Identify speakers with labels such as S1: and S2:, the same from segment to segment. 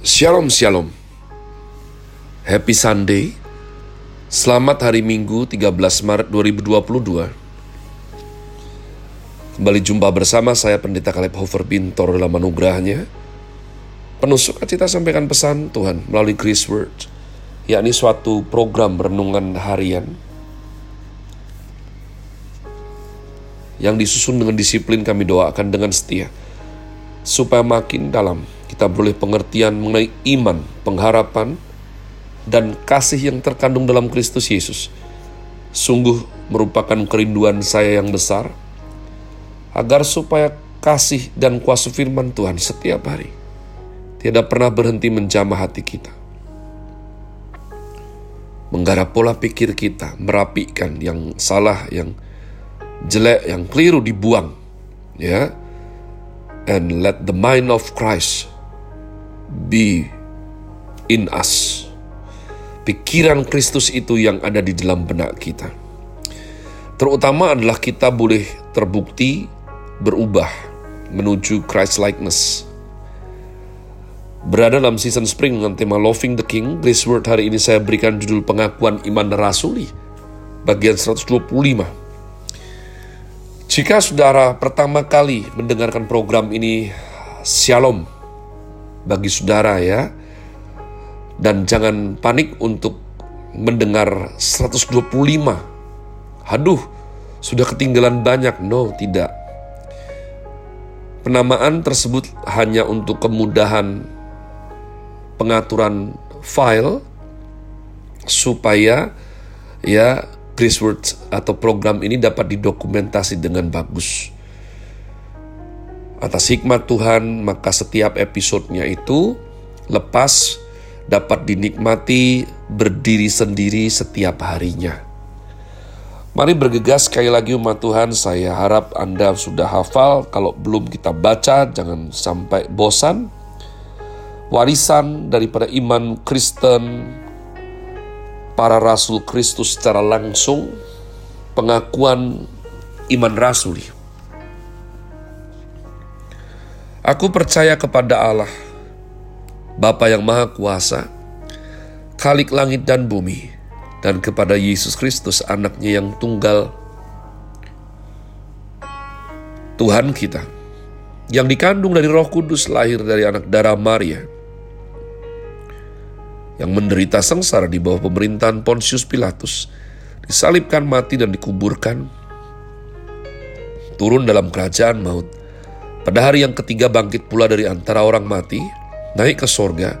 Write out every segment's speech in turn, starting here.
S1: Shalom Shalom. Happy Sunday. Selamat hari Minggu 13 Maret 2022 Kembali jumpa bersama saya Pendeta Kaleb Hofer Bintor dalam anugerahnya. Penuh sukacita sampaikan pesan Tuhan melalui Grace Word yakni suatu program renungan harian yang disusun dengan disiplin kami doakan dengan setia supaya makin dalam kita boleh pengertian mengenai iman, pengharapan, dan kasih yang terkandung dalam Kristus Yesus. Sungguh merupakan kerinduan saya yang besar, agar supaya kasih dan kuasa firman Tuhan setiap hari tidak pernah berhenti menjamah hati kita. Menggarap pola pikir kita, merapikan yang salah, yang jelek, yang keliru dibuang. Ya, and let the mind of Christ be in us. Pikiran Kristus itu yang ada di dalam benak kita. Terutama adalah kita boleh terbukti berubah menuju Christ likeness. Berada dalam season spring dengan tema Loving the King, Grace Word hari ini saya berikan judul pengakuan iman rasuli, bagian 125. Jika saudara pertama kali mendengarkan program ini, Shalom, bagi saudara ya. Dan jangan panik untuk mendengar 125. Haduh, sudah ketinggalan banyak. No, tidak. Penamaan tersebut hanya untuk kemudahan pengaturan file supaya ya Grace Words atau program ini dapat didokumentasi dengan bagus. Atas hikmat Tuhan, maka setiap episodenya itu lepas dapat dinikmati berdiri sendiri setiap harinya. Mari bergegas sekali lagi umat Tuhan, saya harap Anda sudah hafal, kalau belum kita baca jangan sampai bosan. Warisan daripada iman Kristen, para rasul Kristus secara langsung, pengakuan iman rasuli Aku percaya kepada Allah, Bapa yang Maha Kuasa, Khalik langit dan bumi, dan kepada Yesus Kristus anaknya yang tunggal, Tuhan kita, yang dikandung dari roh kudus lahir dari anak darah Maria, yang menderita sengsara di bawah pemerintahan Pontius Pilatus, disalibkan mati dan dikuburkan, turun dalam kerajaan maut, pada hari yang ketiga bangkit pula dari antara orang mati, naik ke sorga,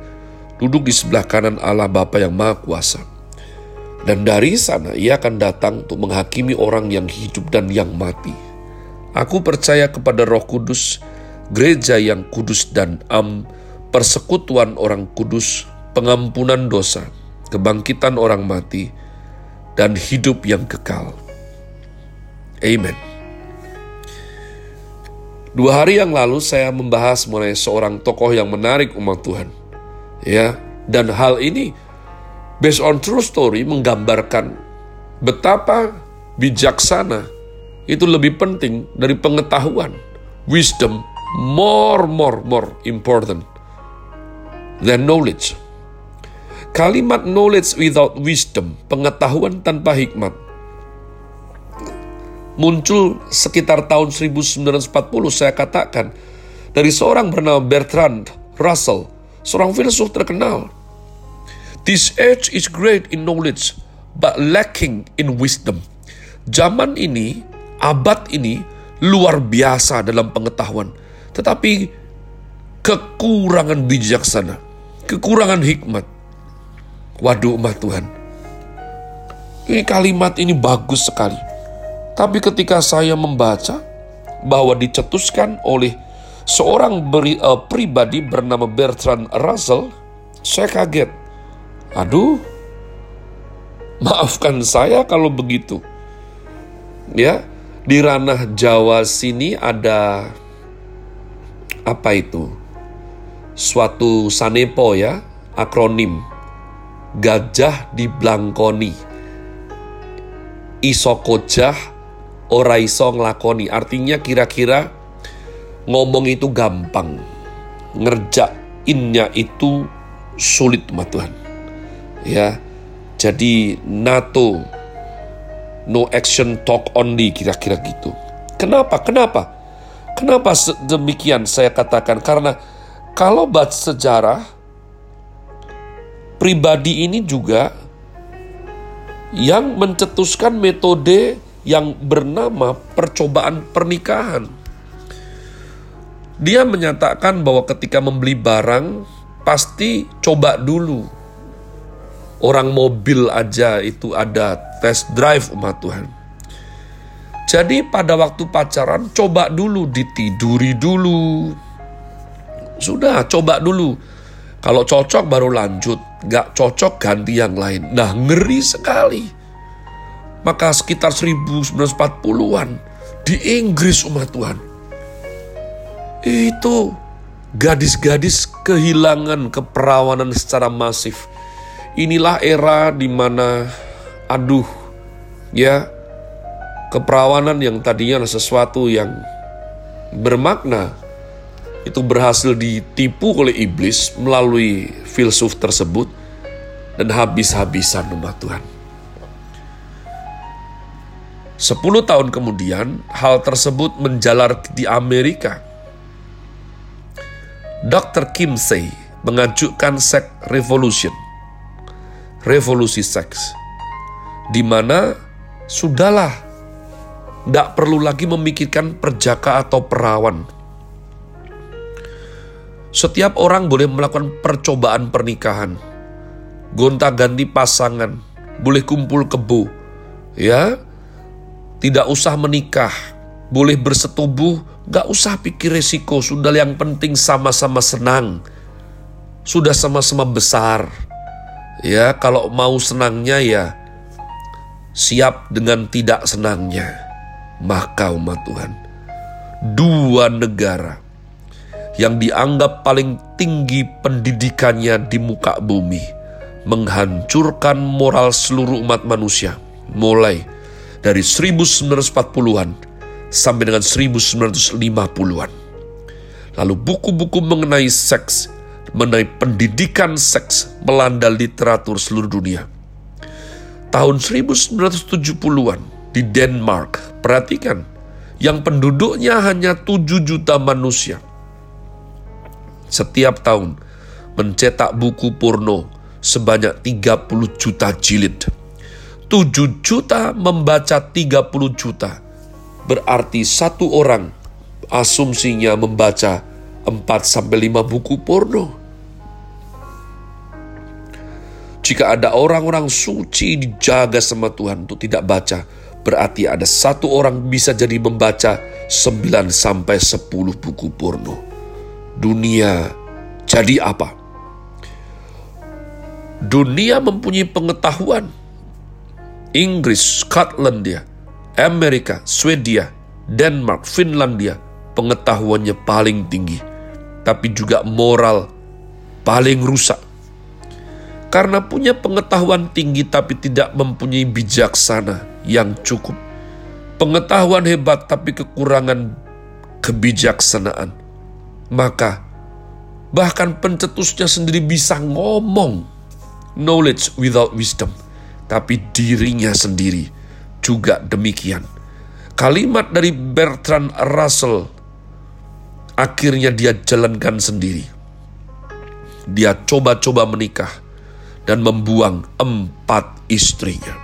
S1: duduk di sebelah kanan Allah Bapa yang Maha Kuasa. Dan dari sana ia akan datang untuk menghakimi orang yang hidup dan yang mati. Aku percaya kepada roh kudus, gereja yang kudus dan am, persekutuan orang kudus, pengampunan dosa, kebangkitan orang mati, dan hidup yang kekal. Amen. Dua hari yang lalu saya membahas mengenai seorang tokoh yang menarik umat Tuhan. Ya, dan hal ini based on true story menggambarkan betapa bijaksana itu lebih penting dari pengetahuan. Wisdom more more more important than knowledge. Kalimat knowledge without wisdom, pengetahuan tanpa hikmat, muncul sekitar tahun 1940 saya katakan dari seorang bernama Bertrand Russell, seorang filsuf terkenal. This age is great in knowledge but lacking in wisdom. Zaman ini, abad ini luar biasa dalam pengetahuan, tetapi kekurangan bijaksana, kekurangan hikmat. Waduh, umat Tuhan. Ini kalimat ini bagus sekali. Tapi ketika saya membaca bahwa dicetuskan oleh seorang beri, uh, pribadi bernama Bertrand Russell, saya kaget. Aduh, maafkan saya kalau begitu. Ya, di ranah Jawa sini ada apa itu? Suatu sanepo ya, akronim. Gajah di Blangkoni. Isokojah ora iso nglakoni. Artinya kira-kira ngomong itu gampang. Ngerjak innya itu sulit umat Tuhan. Ya, jadi NATO no action talk only kira-kira gitu. Kenapa? Kenapa? Kenapa demikian saya katakan? Karena kalau baca sejarah pribadi ini juga yang mencetuskan metode yang bernama percobaan pernikahan. Dia menyatakan bahwa ketika membeli barang, pasti coba dulu. Orang mobil aja itu ada test drive umat Tuhan. Jadi pada waktu pacaran coba dulu, ditiduri dulu. Sudah, coba dulu. Kalau cocok baru lanjut, gak cocok ganti yang lain. Nah ngeri sekali. Maka sekitar 1940-an di Inggris umat Tuhan. Itu gadis-gadis kehilangan keperawanan secara masif. Inilah era di mana aduh ya keperawanan yang tadinya sesuatu yang bermakna itu berhasil ditipu oleh iblis melalui filsuf tersebut dan habis-habisan umat Tuhan. Sepuluh tahun kemudian, hal tersebut menjalar di Amerika Dr. Kimsey mengajukan seks revolution, revolusi seks, di mana sudahlah tidak perlu lagi memikirkan perjaka atau perawan. Setiap orang boleh melakukan percobaan pernikahan, gonta-ganti pasangan, boleh kumpul kebo, ya, tidak usah menikah, boleh bersetubuh, gak usah pikir resiko, sudah yang penting sama-sama senang. Sudah sama-sama besar. Ya, kalau mau senangnya ya siap dengan tidak senangnya. Maka umat Tuhan, dua negara yang dianggap paling tinggi pendidikannya di muka bumi menghancurkan moral seluruh umat manusia mulai dari 1940-an sampai dengan 1950-an. Lalu buku-buku mengenai seks, mengenai pendidikan seks melanda literatur seluruh dunia. Tahun 1970-an di Denmark, perhatikan, yang penduduknya hanya 7 juta manusia. Setiap tahun mencetak buku porno sebanyak 30 juta jilid. 7 juta membaca 30 juta berarti satu orang asumsinya membaca 4 sampai 5 buku porno. Jika ada orang-orang suci dijaga sama Tuhan untuk tidak baca, berarti ada satu orang bisa jadi membaca 9 sampai 10 buku porno. Dunia jadi apa? Dunia mempunyai pengetahuan. Inggris, Scotland dia, Amerika, Swedia, Denmark, Finlandia pengetahuannya paling tinggi, tapi juga moral paling rusak. Karena punya pengetahuan tinggi tapi tidak mempunyai bijaksana yang cukup. Pengetahuan hebat tapi kekurangan kebijaksanaan. Maka bahkan pencetusnya sendiri bisa ngomong knowledge without wisdom, tapi dirinya sendiri juga demikian. Kalimat dari Bertrand Russell akhirnya dia jalankan sendiri. Dia coba-coba menikah dan membuang empat istrinya.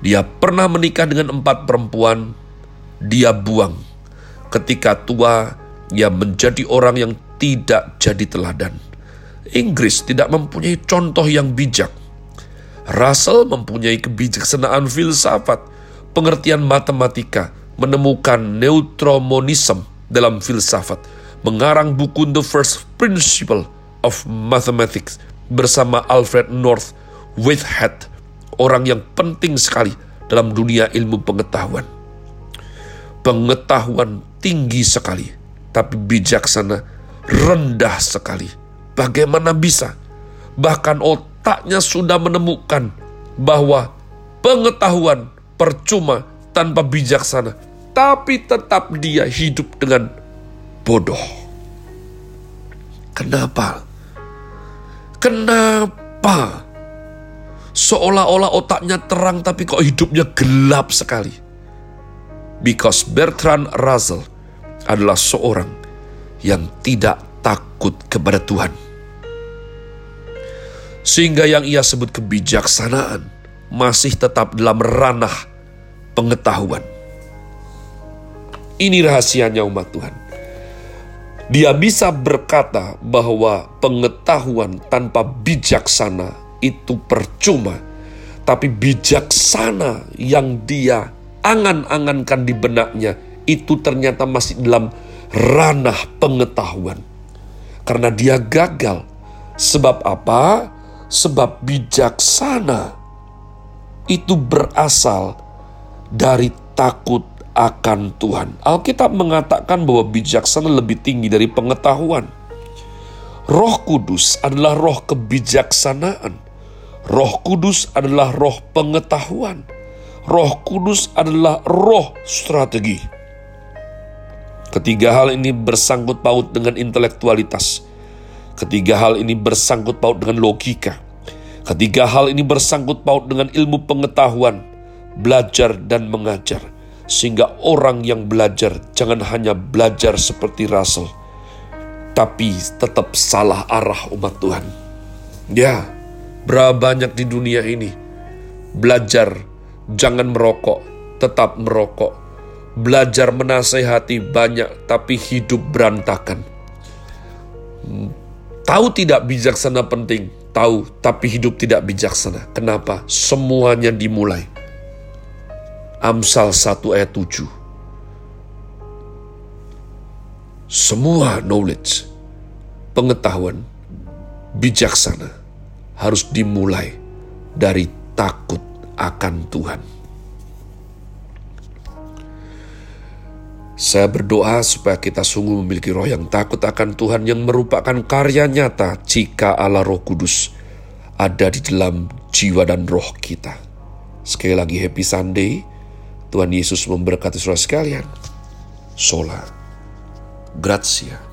S1: Dia pernah menikah dengan empat perempuan, dia buang. Ketika tua, ia menjadi orang yang tidak jadi teladan. Inggris tidak mempunyai contoh yang bijak Russell mempunyai kebijaksanaan filsafat, pengertian matematika, menemukan neutromonism dalam filsafat, mengarang buku The First Principle of Mathematics bersama Alfred North Whitehead, orang yang penting sekali dalam dunia ilmu pengetahuan. Pengetahuan tinggi sekali, tapi bijaksana rendah sekali. Bagaimana bisa? Bahkan otak otaknya sudah menemukan bahwa pengetahuan percuma tanpa bijaksana, tapi tetap dia hidup dengan bodoh. Kenapa? Kenapa? Seolah-olah otaknya terang tapi kok hidupnya gelap sekali. Because Bertrand Russell adalah seorang yang tidak takut kepada Tuhan. Sehingga yang ia sebut kebijaksanaan masih tetap dalam ranah pengetahuan. Ini rahasianya umat Tuhan. Dia bisa berkata bahwa pengetahuan tanpa bijaksana itu percuma, tapi bijaksana yang dia angan-angankan di benaknya itu ternyata masih dalam ranah pengetahuan. Karena dia gagal. Sebab apa? Sebab bijaksana itu berasal dari takut akan Tuhan. Alkitab mengatakan bahwa bijaksana lebih tinggi dari pengetahuan. Roh Kudus adalah roh kebijaksanaan. Roh Kudus adalah roh pengetahuan. Roh Kudus adalah roh strategi. Ketiga hal ini bersangkut paut dengan intelektualitas. Ketiga hal ini bersangkut paut dengan logika. Ketiga hal ini bersangkut paut dengan ilmu pengetahuan, belajar dan mengajar sehingga orang yang belajar jangan hanya belajar seperti Rasul, tapi tetap salah arah umat Tuhan. Ya, berapa banyak di dunia ini belajar jangan merokok, tetap merokok. Belajar menasehati banyak, tapi hidup berantakan. Tahu tidak bijaksana penting, tahu, tapi hidup tidak bijaksana. Kenapa? Semuanya dimulai Amsal 1 ayat 7. Semua knowledge, pengetahuan, bijaksana harus dimulai dari takut akan Tuhan. Saya berdoa supaya kita sungguh memiliki roh yang takut akan Tuhan yang merupakan karya nyata jika Allah Roh Kudus ada di dalam jiwa dan roh kita. Sekali lagi happy Sunday. Tuhan Yesus memberkati saudara sekalian. Sola. Grazie.